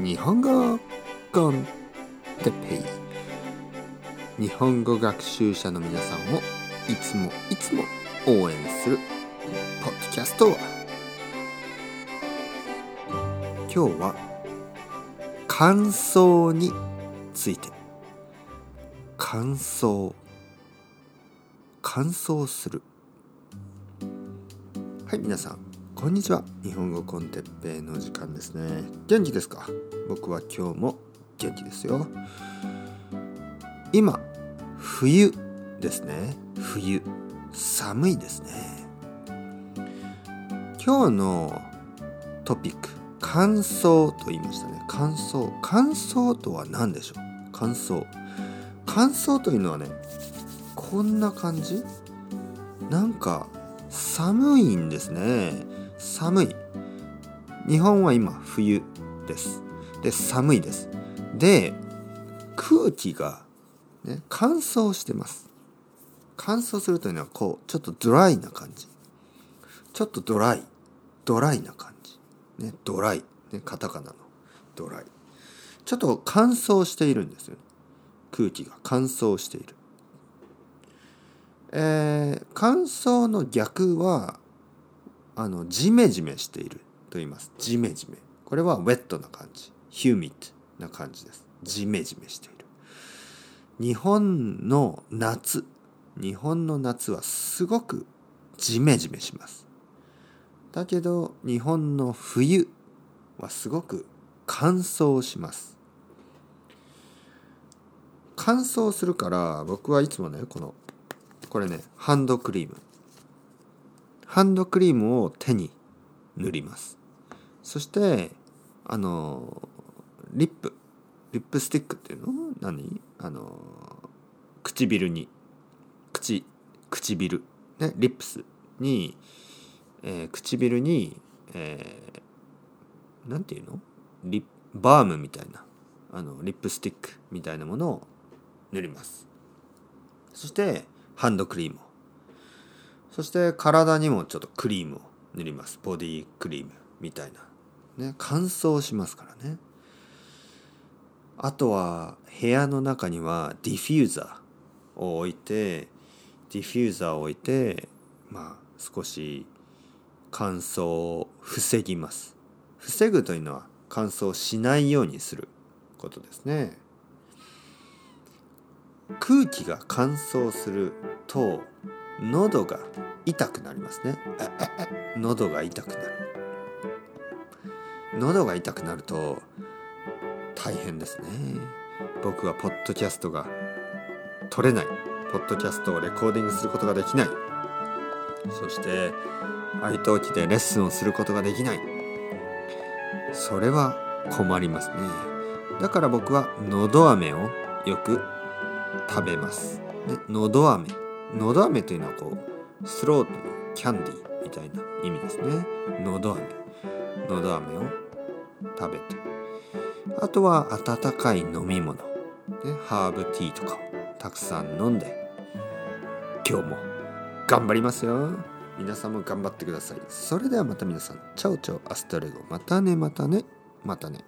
日本語コンテペイ。日本語学習者の皆さんをいつもいつも応援するポッドキャスト今日は乾燥について。乾燥乾燥する。はい皆さん。こんにちは。日本語コンテッペイの時間ですね。元気ですか？僕は今日も元気ですよ。今冬ですね。冬寒いですね。今日のトピック乾燥と言いましたね。乾燥。乾燥とは何でしょう？乾燥。乾燥というのはねこんな感じ？なんか寒いんですね。寒い。日本は今冬です。で寒いです。で空気が、ね、乾燥してます。乾燥するというのはこうちょっとドライな感じ。ちょっとドライ。ドライな感じ。ねドライ。ねカタカナの。ドライ。ちょっと乾燥しているんですよ。空気が。乾燥している。えー、乾燥の逆はあのジメジメしている。と言います。ジメジメ。これはウェットな感じ。ヒューミットな感じです。ジメジメしている。日本の夏。日本の夏はすごくジメジメします。だけど日本の冬はすごく乾燥します。乾燥するから僕はいつもねこのこれねハンドクリーム。ハンドクリームを手に塗ります。そしてあのリップ。リップスティックっていうの？何？あの唇に。口唇。ねリップスに、えー、唇に、えー、なんていうの？リップバームみたいな。あのリップスティックみたいなものを塗ります。そしてハンドクリームを。そして体にもちょっとクリームを塗ります。ボディクリームみたいな。ね乾燥しますからね。あとは部屋の中にはディフューザーを置いてディフューザーを置いてまあ少し乾燥を防ぎます。防ぐというのは乾燥しないようにすることですね。空気が乾燥すると喉が痛くなりますね。喉が痛くなる。喉が痛くなると大変ですね。僕はポッドキャストが撮れない。ポッドキャストをレコーディングすることができない。そして愛登記でレッスンをすることができない。それは困りますね。だから僕はのど飴をよく食べます。のど飴。のど飴というのはこうスロートのキャンディーみたいな意味ですね。のど飴。のど飴を食べて。あとは温かい飲み物、ね、ハーブティーとかをたくさん飲んで。今日も頑張りますよ。皆さんも頑張ってください。それではまた皆さん。チャオチャオ hasta luego。またねまたね。またね。